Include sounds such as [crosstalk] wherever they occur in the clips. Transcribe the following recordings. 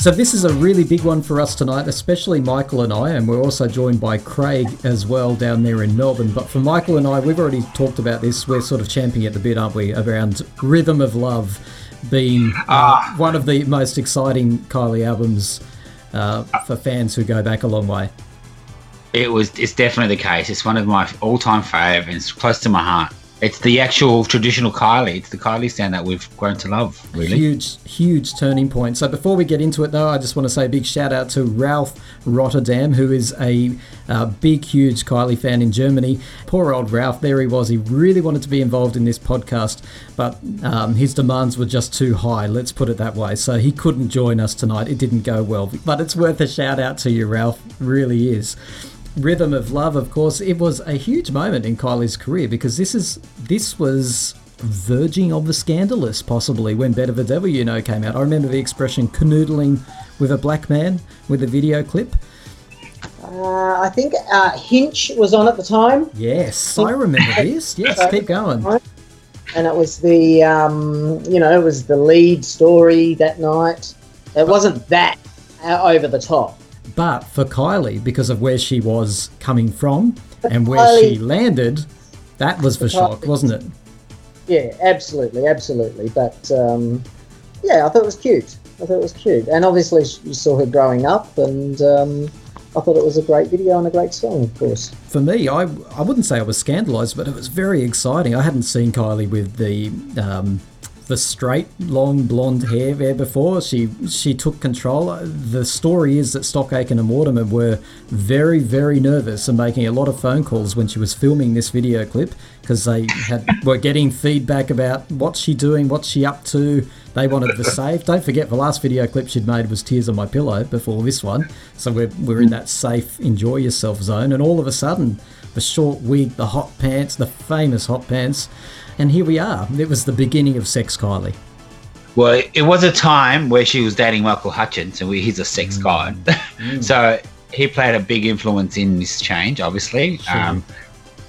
So this is a really big one for us tonight, especially Michael and I, and we're also joined by Craig as well down there in Melbourne. But for Michael and I, we've already talked about this. We're sort of champing at the bit, aren't we, around Rhythm of Love being uh, one of the most exciting Kylie albums uh, for fans who go back a long way. It was. It's definitely the case. It's one of my all-time favorites. Close to my heart. It's the actual traditional Kylie. It's the Kylie sound that we've grown to love, really. Huge, huge turning point. So before we get into it, though, I just want to say a big shout out to Ralph Rotterdam, who is a uh, big, huge Kylie fan in Germany. Poor old Ralph, there he was. He really wanted to be involved in this podcast, but um, his demands were just too high, let's put it that way. So he couldn't join us tonight. It didn't go well. But it's worth a shout out to you, Ralph. Really is. Rhythm of Love, of course, it was a huge moment in Kylie's career because this is this was verging of the scandalous, possibly when Better the Devil You Know came out. I remember the expression canoodling with a black man with a video clip. Uh, I think uh, Hinch was on at the time. Yes, I remember [laughs] this. Yes, keep going. And it was the, um, you know, it was the lead story that night. It wasn't that uh, over the top. But for Kylie, because of where she was coming from and where Kylie, she landed, that was for shock, wasn't it? Yeah, absolutely, absolutely. But um, yeah, I thought it was cute. I thought it was cute, and obviously you saw her growing up, and um, I thought it was a great video and a great song, of course. For me, I I wouldn't say I was scandalised, but it was very exciting. I hadn't seen Kylie with the um, the straight, long blonde hair there before. She she took control. The story is that Stock Aitken and Waterman were very, very nervous and making a lot of phone calls when she was filming this video clip because they had [laughs] were getting feedback about what's she doing, what's she up to. They wanted the safe. Don't forget the last video clip she'd made was Tears on My Pillow before this one. So we're, we're in that safe, enjoy yourself zone. And all of a sudden, the short wig, the hot pants, the famous hot pants, and here we are. It was the beginning of Sex Kylie. Well, it was a time where she was dating Michael Hutchence, and he's a sex mm. god. Mm. [laughs] so he played a big influence in this change, obviously. Sure. Um,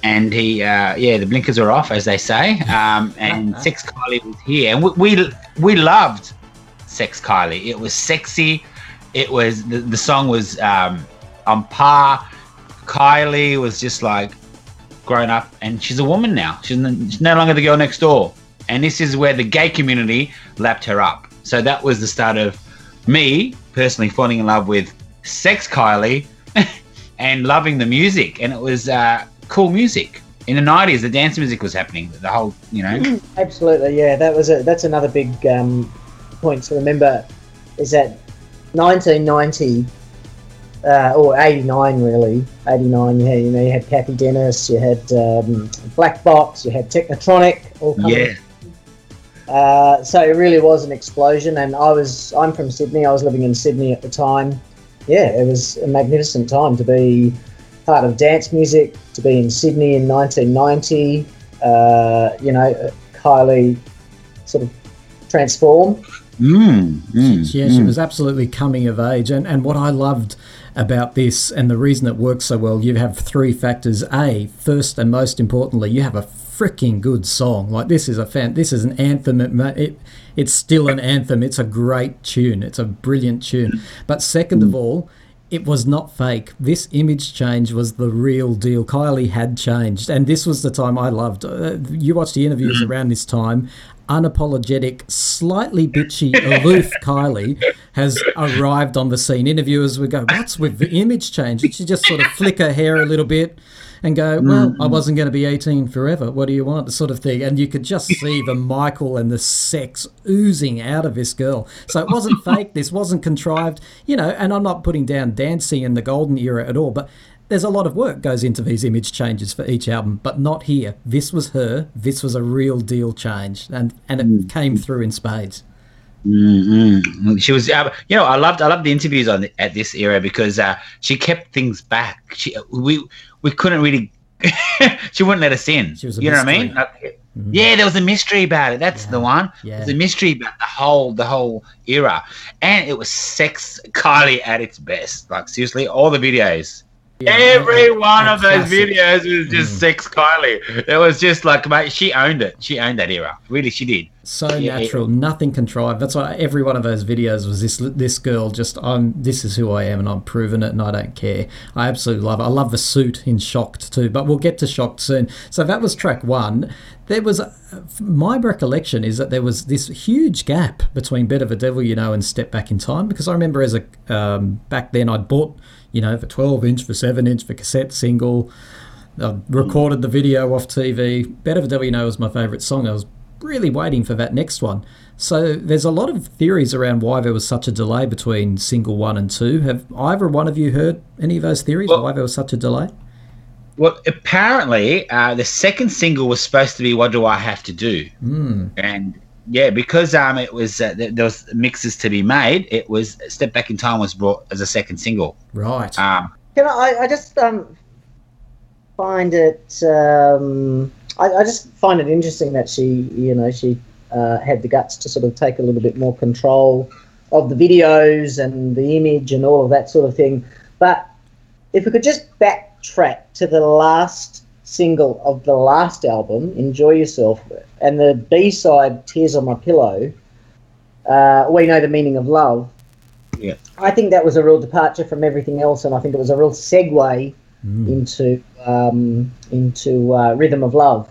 and he, uh, yeah, the blinkers are off, as they say. Um, [laughs] and Sex Kylie was here, and we, we, we loved Sex Kylie. It was sexy. It was the, the song was um, on par. Kylie was just like grown up and she's a woman now. She's no longer the girl next door. And this is where the gay community lapped her up. So that was the start of me personally falling in love with Sex Kylie [laughs] and loving the music. And it was uh, cool music. In the 90s, the dance music was happening. The whole, you know. Absolutely, yeah. That was a, that's another big um, point to remember is that 1990 uh, or 89 really. 89 yeah, you know you had Cathy Dennis you had um, Black Box you had Technotronic all coming. Yeah. Uh, so it really was an explosion and I was I'm from Sydney. I was living in Sydney at the time. Yeah it was a magnificent time to be part of dance music to be in Sydney in 1990 uh, you know Kylie sort of transformed Mm, mm, yeah, mm. she was absolutely coming of age. And, and what I loved about this and the reason it works so well, you have three factors. A, first and most importantly, you have a freaking good song. Like this is a fan. This is an anthem. It, it, it's still an anthem. It's a great tune. It's a brilliant tune. But second of all, it was not fake. This image change was the real deal. Kylie had changed, and this was the time I loved. Uh, you watched the interviews around this time unapologetic, slightly bitchy, aloof [laughs] Kylie has arrived on the scene. Interviewers would go, What's with the image change? And she just sort of flick her hair a little bit and go, Well, mm-hmm. I wasn't going to be 18 forever. What do you want? The sort of thing. And you could just see the Michael and the sex oozing out of this girl. So it wasn't [laughs] fake. This wasn't contrived. You know, and I'm not putting down dancing in the golden era at all, but there's a lot of work goes into these image changes for each album, but not here. This was her. This was a real deal change, and and it mm. came through in spades. Mm-hmm. She was, uh, you know, I loved I loved the interviews on the, at this era because uh, she kept things back. She we we couldn't really. [laughs] she wouldn't let us in. you know what I mean? Like, mm-hmm. Yeah, there was a mystery about it. That's yeah. the one. Yeah. There's a mystery about the whole the whole era, and it was sex Kylie at its best. Like seriously, all the videos Every one of those classic. videos was just sex Kylie. It was just like, mate, she owned it. She owned that era. Really, she did. So Yeah. natural, nothing contrived. That's why every one of those videos was this this girl just I'm this is who I am and I'm proving it and I don't care. I absolutely love it. I love the suit in Shocked too, but we'll get to Shocked soon. So that was track 1. There was my recollection is that there was this huge gap between Better the Devil You Know and Step Back in Time because I remember as a um, back then I'd bought you know for 12 inch for 7 inch for cassette single I recorded the video off TV. Better the Devil You Know was my favourite song. I was really waiting for that next one. So there's a lot of theories around why there was such a delay between single one and two. Have either one of you heard any of those theories? Well- why there was such a delay? Well, apparently, uh, the second single was supposed to be "What Do I Have to Do," Hmm. and yeah, because um, it was uh, th- there was mixes to be made. It was "Step Back in Time" was brought as a second single. Right. Um, Can I? I just um, find it. Um, I, I just find it interesting that she, you know, she uh, had the guts to sort of take a little bit more control of the videos and the image and all of that sort of thing. But if we could just backtrack to the last single of the last album, "Enjoy Yourself," and the B side, "Tears on My Pillow," uh, we know the meaning of love. Yeah. I think that was a real departure from everything else, and I think it was a real segue into um, into uh, Rhythm of Love.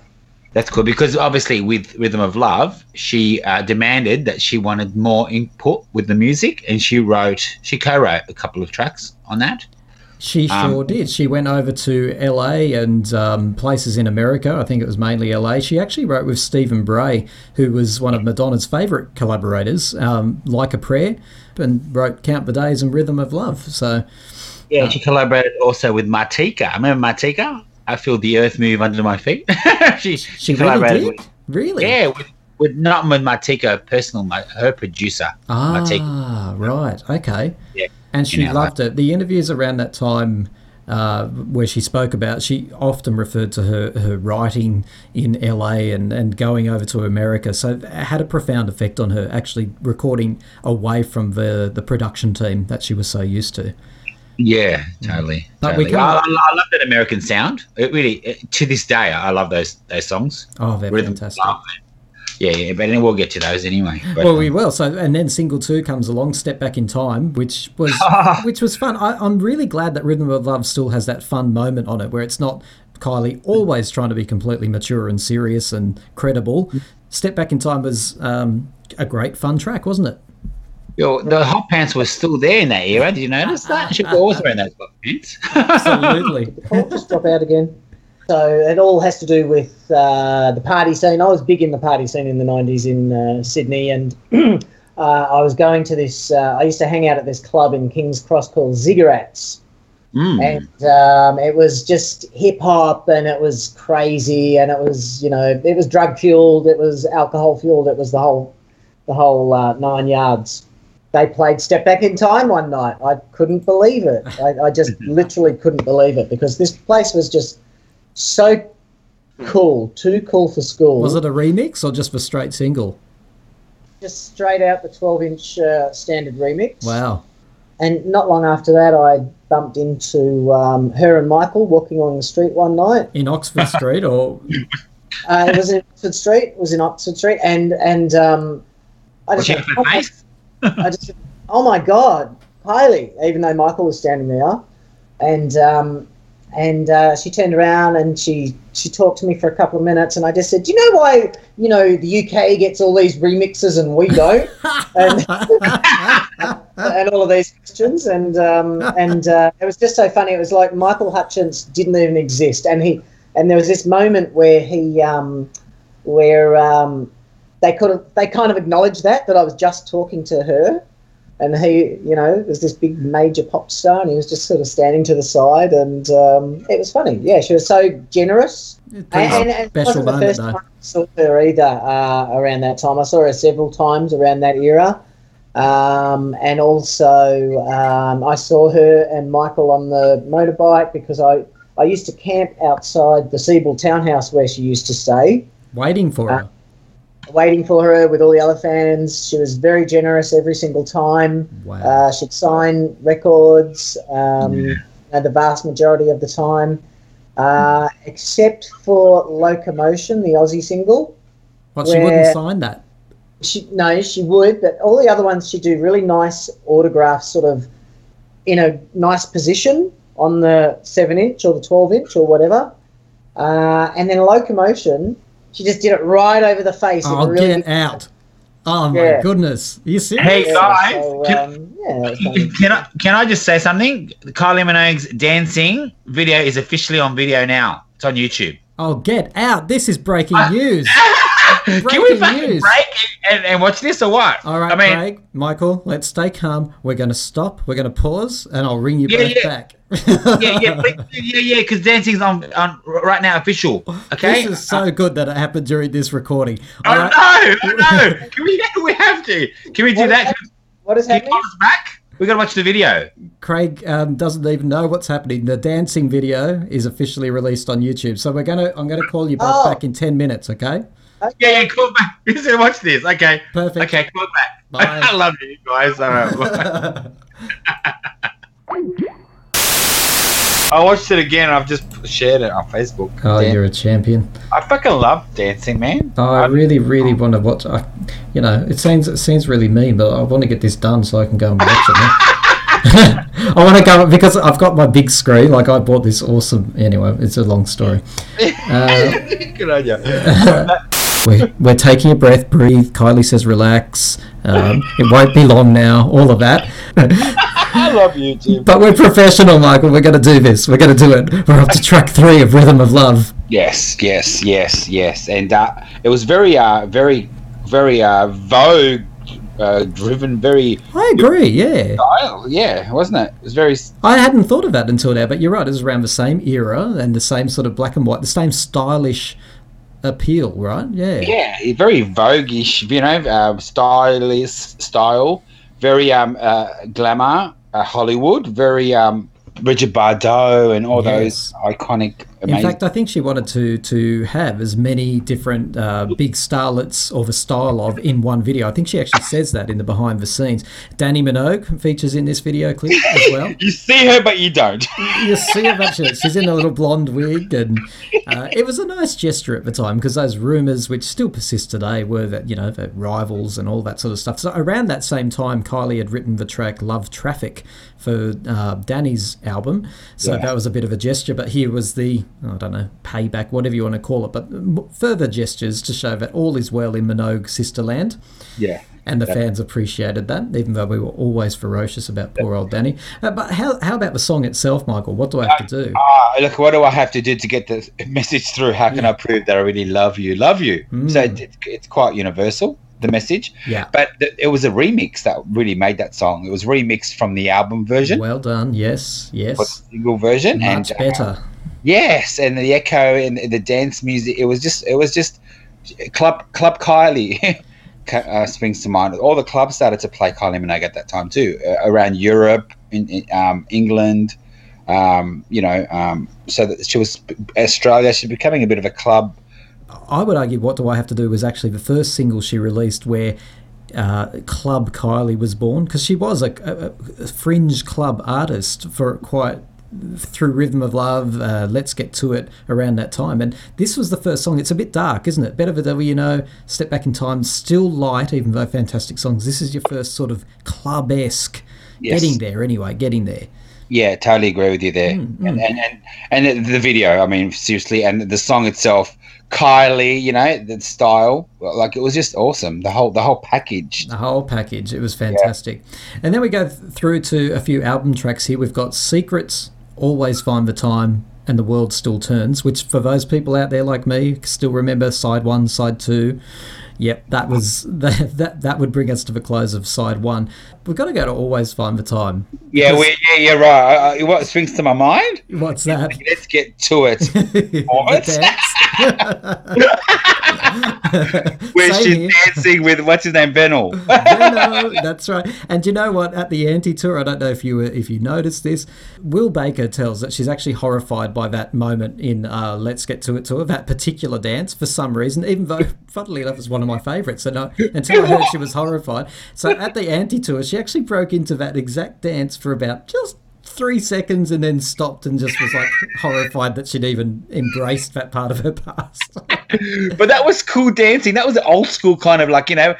That's cool because obviously with Rhythm of Love, she uh, demanded that she wanted more input with the music, and she wrote, she co-wrote a couple of tracks on that. She Um, sure did. She went over to LA and um, places in America. I think it was mainly LA. She actually wrote with Stephen Bray, who was one of Madonna's favourite collaborators, um, Like a Prayer, and wrote Count the Days and Rhythm of Love. So, Yeah, she collaborated also with Martika. I remember Martika? I feel the earth move under my feet. [laughs] she, she really did? with really? yeah, with, with not with Martika, personal, her producer. Martika. Ah, right. Okay. Yeah. And she loved it. The interviews around that time uh, where she spoke about, she often referred to her, her writing in LA and, and going over to America. So it had a profound effect on her, actually recording away from the, the production team that she was so used to. Yeah, totally. But we totally. I, can't- I, I love that American sound. It really, it, to this day, I love those those songs. Oh, they're Rhythm, fantastic. love. Yeah, yeah, but then we'll get to those anyway. But, Well, we will. So, and then single two comes along, "Step Back in Time," which was [laughs] which was fun. I, I'm really glad that "Rhythm of Love" still has that fun moment on it, where it's not Kylie always trying to be completely mature and serious and credible. "Step Back in Time" was um, a great fun track, wasn't it? Yo, the hot pants were still there in that era. Did you notice that? She was always wearing those [laughs] hot pants. [laughs] Absolutely. Just drop out again. So it all has to do with uh, the party scene. I was big in the party scene in the '90s in uh, Sydney, and [clears throat] uh, I was going to this. Uh, I used to hang out at this club in Kings Cross called Ziggurats. Mm. and um, it was just hip hop and it was crazy and it was you know it was drug fueled it was alcohol fueled it was the whole the whole uh, nine yards they played step back in time one night i couldn't believe it i, I just [laughs] literally couldn't believe it because this place was just so cool too cool for school Was it a remix or just for straight single? just straight out the 12 inch uh, standard remix Wow. And not long after that, I bumped into um, her and Michael walking along the street one night. In Oxford Street, or [laughs] Uh, it was in Oxford Street. It was in Oxford Street, and and um, I just, went, oh, my. I just, went, oh my god, Kylie! Even though Michael was standing there, and um, and uh, she turned around and she she talked to me for a couple of minutes, and I just said, do you know why you know the UK gets all these remixes and we don't? [laughs] and, [laughs] and all of these questions, and um, and uh, it was just so funny. It was like Michael Hutchence didn't even exist, and he and there was this moment where he um, where um, they could have they kind of acknowledged that that I was just talking to her, and he you know was this big major pop star, and he was just sort of standing to the side, and um, it was funny. Yeah, she was so generous. And, and, and special wasn't the first though. time I saw her either uh, around that time. I saw her several times around that era. Um, and also, um, I saw her and Michael on the motorbike because I, I used to camp outside the Sebel townhouse where she used to stay, waiting for her. Waiting for her with all the other fans. She was very generous every single time. Wow. Uh, she'd sign records. Um, Yeah. uh, the vast majority of the time, uh, except for Locomotion, the Aussie single. But she wouldn't sign that. She no, she would, but all the other ones she'd do really nice autographs, sort of in a nice position on the seven inch or the twelve inch or whatever. Uh, and then Locomotion, she just did it right over the face. in Oh, really get out. Oh, my Yeah. goodness. Are you serious? Hey, guys, so, can- um, yeah, it was funny. Can I can I just say something? Kylie Minogue's dancing video is officially on video now. It's on YouTube. Oh, get out. This is breaking Ah. [laughs] news. [laughs] Can we fucking news. break and, and watch this or what? All right, I mean, Craig, Michael, let's stay calm. We're going to stop. We're going to pause, and I'll ring you Yeah, both yeah. back. yeah, yeah, [laughs] please yeah, yeah, because dancing's on, on right now official. Okay. This is so good that it happened during this recording. I All know, right. I know. [laughs] Can we? We have to. Can we do What- that? Can, What is can you happening? call us back? We gotta watch the video. Craig um, doesn't even know what's happening. The dancing video is officially released on YouTube, so we're gonna. I'm gonna call you both Oh. back in ten minutes. Okay. Yeah, yeah. Call back. [laughs] We should watch this. Okay. Perfect. Okay. Call back. [laughs] Bye. I love you guys. All right. [laughs] I watched it again. I've just shared it on Facebook. oh, Dan- you're a champion. I fucking love dancing, man. Oh, I really, really want to watch. I, you know, it seems it seems really mean, but I want to get this done so I can go and watch it. man. I want to go because I've got my big screen. Like I bought this awesome. Anyway, it's a long story. Uh, Good on you. We're, we're taking a breath, breathe. Kylie says, relax. Um, it won't be long now. All of that. I love you, YouTube. but we're professional, Michael. We're going to do this. We're going to do it. We're up to track three of Rhythm of Love. Yes, yes, yes, yes, and uh, it was very, uh, very, very uh, Vogue uh, driven, very I agree. Yeah. style. Yeah, wasn't it? It was very. I hadn't thought of that until now, but you're right. It was around the same era and the same sort of black and white, the same stylish appeal, right? Yeah. Yeah, very voguish, you know, uh, stylish style, very um, uh, glamour, uh, Hollywood, very um, Brigitte Bardot and all Yes. those iconic, In fact, I think she wanted to to have as many different uh, big starlets of a style of in one video. I think she actually says that in the behind the scenes. Dannii Minogue features in this video clip as well. [laughs] you see her, but you don't. [laughs] You see her actually. She's in a little blonde wig, and uh, it was a nice gesture at the time because those rumours, which still persist today, were that you know that rivals and all that sort of stuff. So around that same time, Kylie had written the track "Love Traffic" for uh, Dannii's album, so Yeah. that was a bit of a gesture. But here was the I don't know payback, whatever you want to call it, but further gestures to show that all is well in Minogue sisterland. yeah. And the fans appreciated that, even though we were always ferocious about poor old Dannii. Uh, but how, how about the song itself, Michael? What do I have to do? Ah, look, what do I have to do to get the [laughs] message through? How can I prove that I really love you? Love you. So Mm. it, it's quite universal, the message. Yeah. But th- it was a remix that really made that song. It was remixed from the album version, Well done. Yes, yes. single version, Much and uh, better. yes, and the echo and the dance music. It was just, it was just club club Kylie. [laughs] Uh, springs to mind. All the clubs started to play Kylie Minogue at that time too, uh, around Europe, in, in um, England, um, you know. Um, so that she was Australia. She's becoming a bit of a club. I would argue What Do I Have to Do was actually the first single she released where uh, Club Kylie was born because she was a, a, a fringe club artist for quite through Rhythm of Love, uh, Let's Get To It around that time. And this was the first song. It's a bit dark, isn't it? Better the Devil You Know, Step Back in Time, still light, even though fantastic songs. This is your first sort of club esque. Yes. Getting there anyway, getting there. Yeah, totally agree with you there. Mm, And, and and and the video, I mean, seriously, and the song itself, Kylie, you know, the style, like it was just awesome. The whole the whole package. The whole package. It was fantastic. And then we go th- through to a few album tracks here. We've got Secrets, Always Find the Time, and The World Still Turns, which for those people out there like me, still remember side one, side two. Yep, that was [laughs] that, that that would bring us to the close of side one. We've got to go to Always Find the Time. Yeah, we, yeah, you're right. Uh, uh, what springs to my mind? What's that? [laughs] Let's get to it. [laughs] [laughs] Where Same she's here. dancing with what's his name. Benno, that's right. And you know what? At the anti tour, I don't know if you were, if you noticed this. Will Baker tells that she's actually horrified by that moment in uh, Let's Get to It tour, that particular dance for some reason. Even though, funnily enough, it's one of my favourites, and I, until I heard she was horrified. So at the anti tour, she actually broke into that exact dance for about just three seconds and then stopped and just was like [laughs] horrified that she'd even embraced that part of her past. [laughs] but that was cool dancing. That was the old school kind of like you know,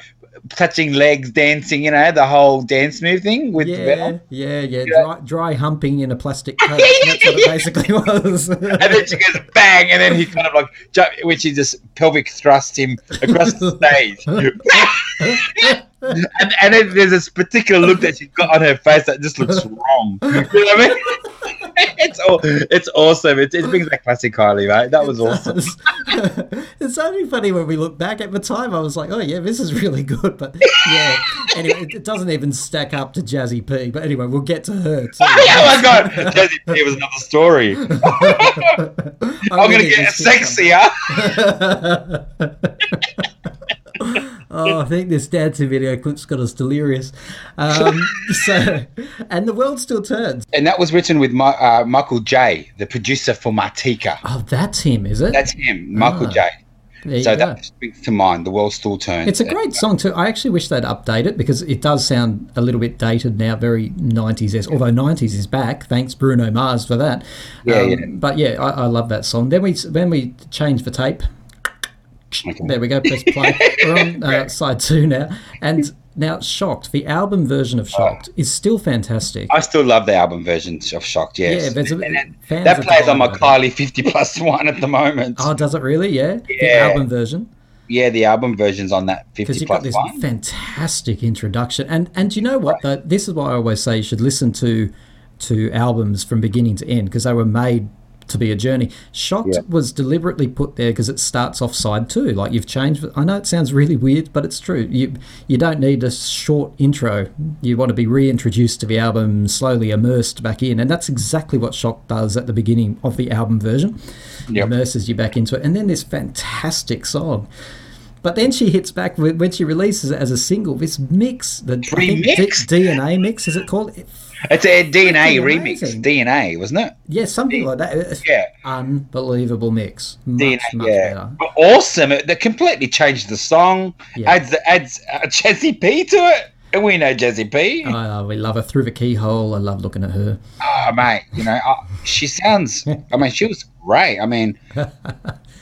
touching legs, dancing. You know, the whole dance move thing with yeah, yeah, yeah, dry, dry humping in a plastic coat. That's what it [laughs] basically was. And then she goes bang, and then he kind of like jump, when she just pelvic thrusts him across the stage. And, and then there's this particular look that she's got on her face that just looks wrong. You know what I mean? [laughs] it's all, it's awesome. It, it brings that classic Kylie, right? That was awesome. [laughs] it's only funny when we look back at the time. I was like, oh yeah, this is really good, but yeah. Anyway, it, it doesn't even stack up to Jazzy P. But anyway, we'll get to her. Too. [laughs] oh my god, Jazzy P was another story. I'm gonna get sexier. Oh, I think this dancing video clip's got us delirious. Um, [laughs] so, and the world still turns. And that was written with my, uh, Michael Jay, the producer for Martika. Oh, that's him, is it? That's him, Michael Ah, Jay. there So that springs to mind. The world still turns. It's a great song too. I actually wish they'd update it because it does sound a little bit dated now, very 90s esque. Although 90s is back, thanks Bruno Mars for that. Um, Yeah, yeah. But yeah, I, I love that song. Then we then we change the tape. Okay. There we go. Press play. [laughs] We're on uh, side two now, and now Shocked. The album version of Shocked is still fantastic. I still love the album version of Shocked. Yes, Yeah, there's a- that, plays on my Kylie 50 plus [laughs] one at the moment. Oh, does it really? Yeah, yeah. the album version. yeah, the album version's on that because 50 you've got this one. fantastic introduction and and you know what though this is why i always say you should listen to to albums from beginning to end because they were made to be a journey shocked Yeah. was deliberately put there because it starts off side two like you've changed i know it sounds really weird but it's true you you don't need a short intro you want to be reintroduced to the album slowly immersed back in and that's exactly what shock does at the beginning of the album version Yep. immerses you back into it and then this fantastic song but then she hits back with, when she releases it as a single. This mix, the Remix? DNA mix, is it called? It's a DNA remix. DNA, wasn't it? Yeah, something like that. It's Yeah. unbelievable mix. Much, DNA, much yeah. better. But awesome. It, they completely changed the song, Yeah. adds adds uh, Jazzy P to it. And we know Jazzy P. Oh, we love her through the keyhole. I love looking at her. Oh, mate, you know, uh, she sounds. I mean, she was great. I mean, [laughs]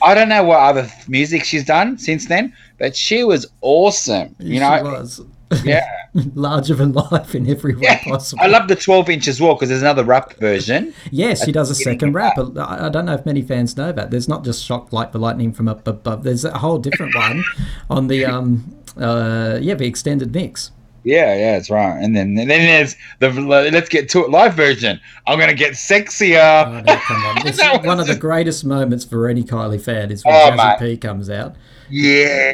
I don't know what other music she's done since then, but she was awesome. You she know, was yeah. [laughs] larger than life in every way Yeah, possible. I love the 12 inch as well because there's another rap version. Yes, she does a second rap. I I don't know if many fans know that. There's not just shocked like the lightning from up above. There's a whole different one on the um uh yeah the extended mix. Yeah, yeah, that's right. And then and then there's the let's get to it live version. I'm gonna get sexier. Oh, come on. [laughs] It's one of the greatest moments for any Kylie fan is when Oh, Jazzy. P comes out. Yeah,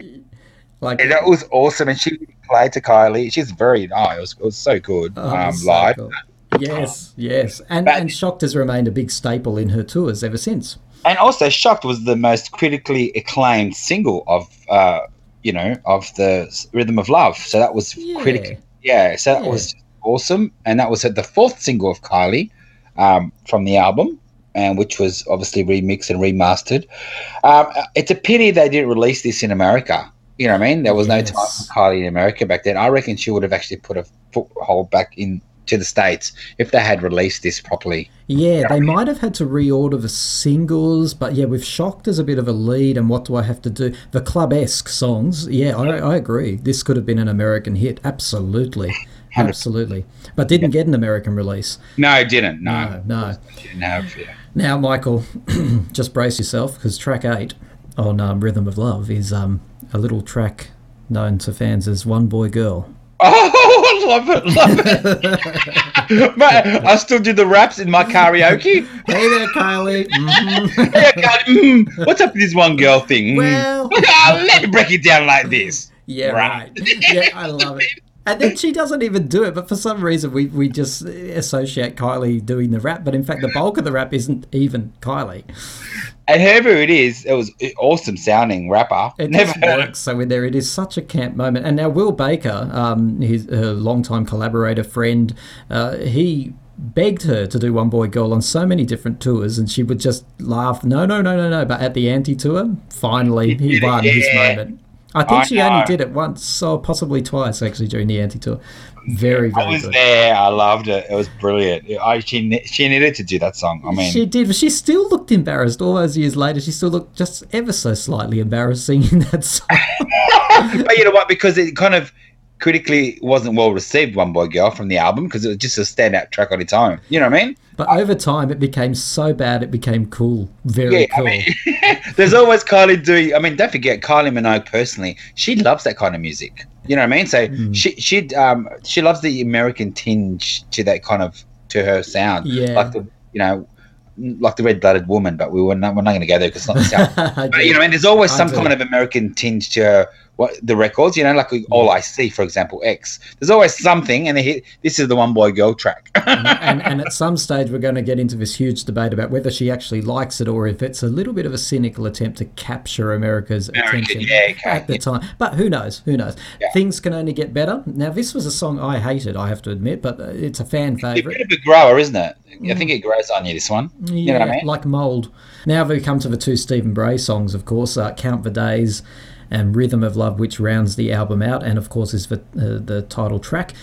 Like and that was awesome. And she played to Kylie. She's very oh, it was, it was so good oh, um, so live. cool. Yes, yes. And But- and Shocked has remained a big staple in her tours ever since. And also, "Shocked" was the most critically acclaimed single of uh, you know of the Rhythm of Love. So that was Yeah. critically yeah. So that Yeah. was awesome, and that was the fourth single of Kylie um, from the album. And which was obviously remixed and remastered. Um, it's a pity they didn't release this in America. You know what I mean? There was no time Yes. for Kylie in America back then. I reckon she would have actually put a foothold back in to the states if they had released this properly. Yeah, they might have had to reorder the singles, but yeah, with Shocked as a bit of a lead and What Do I Have to Do? The club esque songs, yeah, I, I agree. This could have been an American hit, absolutely. [laughs] Absolutely. But didn't get an American release. No, it didn't. No, No, no. didn't have. Yeah. Now, Michael, [clears throat] just brace yourself because track eight on um, Rhythm of Love is um, a little track known to fans as One Boy Girl. [laughs] Oh, I love it, love it. [laughs] Mate, I still do the raps in my karaoke. Hey there, Kylie. Mhm. Hey, I can't- mm, what's up with this one girl thing? Mm. Well, [laughs] Ah, let me break it down like this. yeah, Right. right. Yeah, I love it. And then she doesn't even do it, but for some reason we, we just associate Kylie doing the rap. But in fact, the bulk of the rap isn't even Kylie. And whoever it is, it was an awesome sounding rapper. It Never works so in there. It is such a camp moment. And now Will Baker, um, his her longtime collaborator friend, uh, he begged her to do One Boy Girl on so many different tours, and she would just laugh, no, no, no, no, no. But at the anti tour, finally he won his moment. I think I she only did it once, or possibly twice, actually, during the anti tour. Very, very I was good. there. I loved it. It was brilliant. I, she she needed to do that song. I mean, she did, but she still looked embarrassed. All those years later, she still looked just ever so slightly embarrassed singing [laughs] that song. but you know what? Because it kind of critically wasn't well received, One Boy Girl, from the album because it was just a standout track on its own. You know what I mean? But over time, it became so bad, it became cool. Very Yeah, I cool. mean, [laughs] there's always Kylie doing. I mean, don't forget Kylie Minogue personally. She loves that kind of music. You know what I mean? So Mm. she she um she loves the American tinge to that kind of to her sound. Yeah. like the you know like the red blooded woman. But we were not we're not going to go there because it's not the sound. [laughs] But you know, and there's always some kind of American tinge to her, what the records. You know, like All I See, for example, X. There's always something, and they hit, this is the one boy girl track. [laughs] and, and, and at some stage, we're going to get into this huge debate about whether she actually likes it or if it's a little bit of a cynical attempt to capture America's American, attention yeah, okay, at the time. But who knows? Who knows? Yeah. Things can only get better. Now, this was a song I hated, I have to admit, but uh, it's a fan favorite. It's a bit of a grower, isn't it? I think it grows on you. This one. Yeah, know what I mean? like mould. Now we come to the two Stephen Bray songs, of course, uh, "Count the Days" and "Rhythm of Love," which rounds the album out, and of course is the uh, the title track.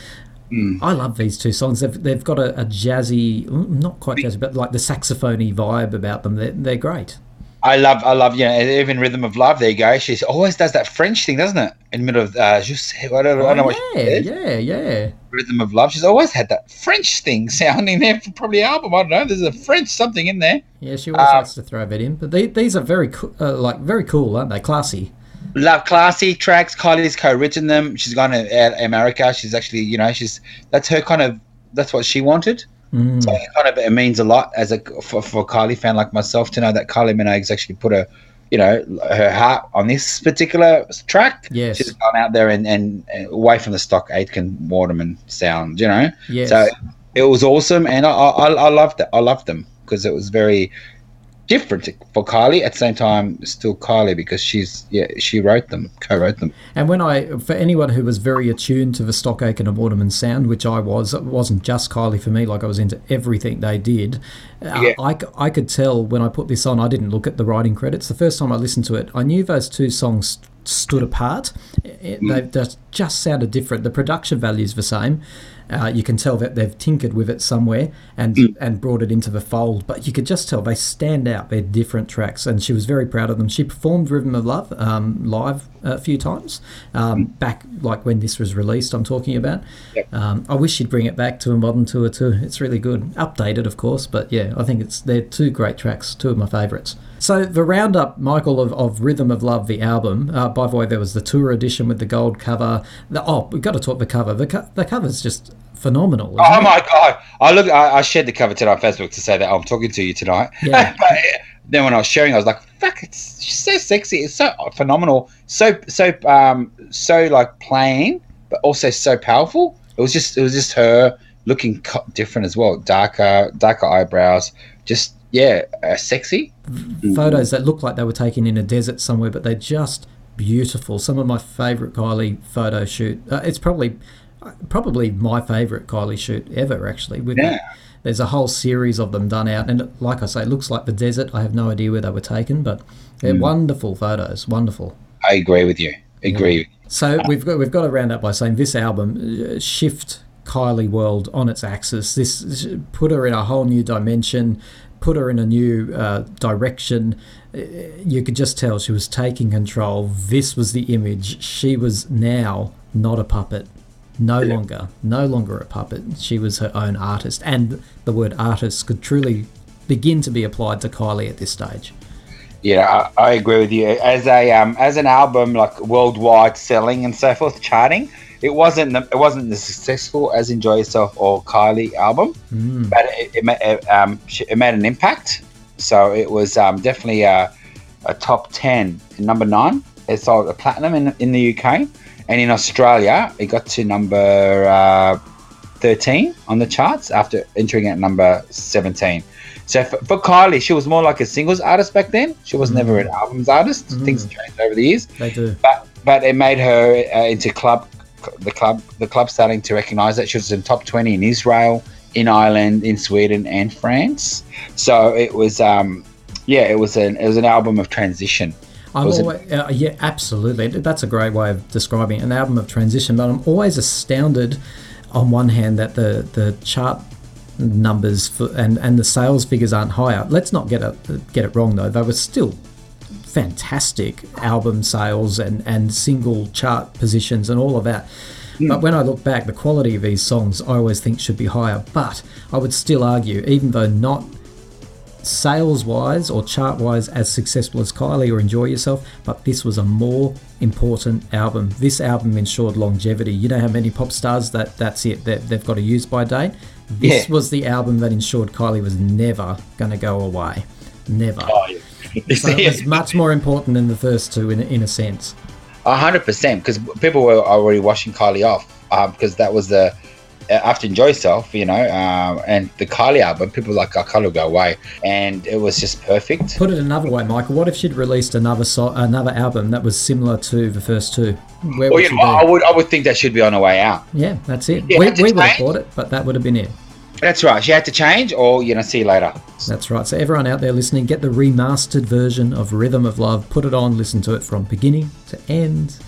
Hmm. I love these two songs. They've, they've got a, a jazzy, mm, not quite jazzy, but like the saxophony vibe about them. They're, they're great. I love, I love, you know, even Rhythm of Love. There you go. She always does that French thing, doesn't it? In the middle of, uh, just, I don't, I don't know what she Oh, yeah, yeah, yeah. Rhythm of Love. She's always had that French thing sounding there for probably album. I don't know. There's a French something in there. Yeah, she always Um, likes to throw that in. But they, these are very, co- uh, like, very cool, aren't they? Classy. Love classy tracks. Kylie's co-written them. She's gone to uh, America. She's actually, you know, she's that's her kind of that's what she wanted. Mm. So it kind of it means a lot as a for, for Kylie fan like myself to know that Kylie Minogue's actually put a, you know, her heart on this particular track. Yes. She's gone out there and, and, and away from the stock Aitken Waterman sound, you know. Yes. So it was awesome, and I I, I loved it. I loved them because it was very different for Kylie. At the same time, still Kylie because she's yeah she wrote them, co-wrote them. And when I, for anyone who was very attuned to the Stock Aitken and Waterman sound, which I was, it wasn't just Kylie for me, like I was into everything they did. Uh, Yeah. I, I could tell when I put this on, I didn't look at the writing credits. The first time I listened to it, I knew those two songs stood apart. It, Mm. They just, just sounded different. The production value's the same. Uh, you can tell that they've tinkered with it somewhere and Mm. and brought it into the fold, but you could just tell they stand out. They're different tracks, and she was very proud of them. She performed "Rhythm of Love" um, live a few times um, back, like when this was released. I'm talking about. Yep. Um, I wish you'd bring it back to a modern tour too. It's really good, updated of course, but yeah, I think it's they're two great tracks, two of my favourites. So the roundup, Michael, of, of Rhythm of Love, the album. Uh, by the way, there was the tour edition with the gold cover. The, oh, we've got to talk the cover. The, co- the cover's just phenomenal. Oh it? my god! I look. I, I shared the cover today on Facebook to say that I'm talking to you tonight. Yeah. [laughs] but then when I was sharing, I was like, "Fuck! It's she's so sexy. It's so phenomenal. So so um so like plain, but also so powerful. It was just it was just her looking co- different as well. Darker darker eyebrows. Just yeah, uh, sexy. photos that look like they were taken in a desert somewhere, but they're just beautiful. Some of my favourite Kylie photo shoot. Uh, it's probably probably my favourite Kylie shoot ever. Actually, with Yeah. There's a whole series of them done out, and like I say, it looks like the desert. I have no idea where they were taken, but they're wonderful photos. Wonderful. I agree with you. Agree. So we've got we've got to round up by saying this album uh, shift Kylie world on its axis. This put her in a whole new dimension, put her in a new uh, direction. Uh, You could just tell she was taking control. This was the image. She was now not a puppet. No longer, no longer a puppet. She was her own artist, and the word artist could truly begin to be applied to Kylie at this stage. Yeah, I, I agree with you. As a um, as an album like worldwide selling and so forth, charting, it wasn't the- it wasn't as successful as Enjoy Yourself or Kylie album, Mm. but it, it, it, um, it made an impact. So it was um, definitely a, a top ten, number nine. It sold a platinum in in the UK, and in Australia, it got to number uh, thirteen on the charts after entering at number seventeen. So for, for Kylie, she was more like a singles artist back then. She was never an albums artist. Mm. Things changed over the years, They do. but but it made her uh, into club. The club, the club, starting to recognise that she was in top twenty in Israel, in Ireland, in Sweden, and France. So it was, um, yeah, it was an it was an album of transition. I'm always, uh, yeah, absolutely. That's a great way of describing an album of transition. But I'm always astounded, on one hand, that the the chart numbers for, and and the sales figures aren't higher. Let's not get it get it wrong though. They were still fantastic album sales and and single chart positions and all of that. But when I look back, the quality of these songs I always think should be higher. But I would still argue, even though not sales wise or chart wise as successful as Kylie or Enjoy Yourself, but this was a more important album. This album ensured longevity. You know how many pop stars that that's it that they've got a use by date. This Yeah. was the album that ensured Kylie was never going to go away. Never. Oh, yeah. So [laughs] it was much more important than the first two in, in a sense. A hundred percent, because people were already washing Kylie off, um, because that was the after Enjoy Yourself, you know, um, and the Kylie album. People like, Kylie will go away, and it was just perfect. Put it another way, Michael. What if she'd released another so- another album that was similar to the first two? Where Well, would you she know, I would, I would think that should be on her way out. Yeah, that's it. Yeah, we we would have bought it, but that would have been it. That's right. She had to change, or you know, see you later. That's right. So everyone out there listening, get the remastered version of Rhythm of Love. Put it on, listen to it from beginning to end.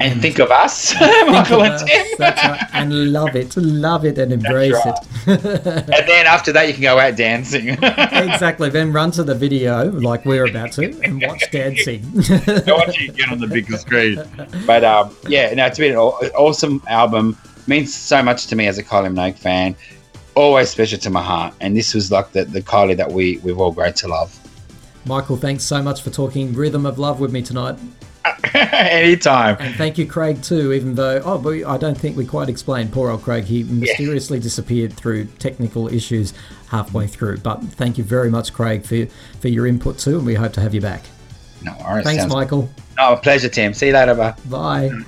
And think of us, [laughs] Michael and us, Tim. right, and love it, love it, and embrace right. it. [laughs] And then after that, you can go out dancing. [laughs] exactly. Then run to the video like we're about to and watch dancing. I you to get on the bigger screen. But um, yeah, no, it's been an awesome album. Means so much to me as a Kylie Minogue fan. Always special to my heart. And this was like the, the Kylie that we we've all grown to love. Michael, thanks so much for talking Rhythm of Love with me tonight. [laughs] Anytime. And thank you, Craig, too, even though, oh, but I don't think we quite explained poor old Craig. He mysteriously disappeared through technical issues halfway through. But thank you very much, Craig, for, for your input, too, and we hope to have you back. No worries. Thanks, Michael. No, a pleasure, Tim. See you later, bye. Bye. Mm.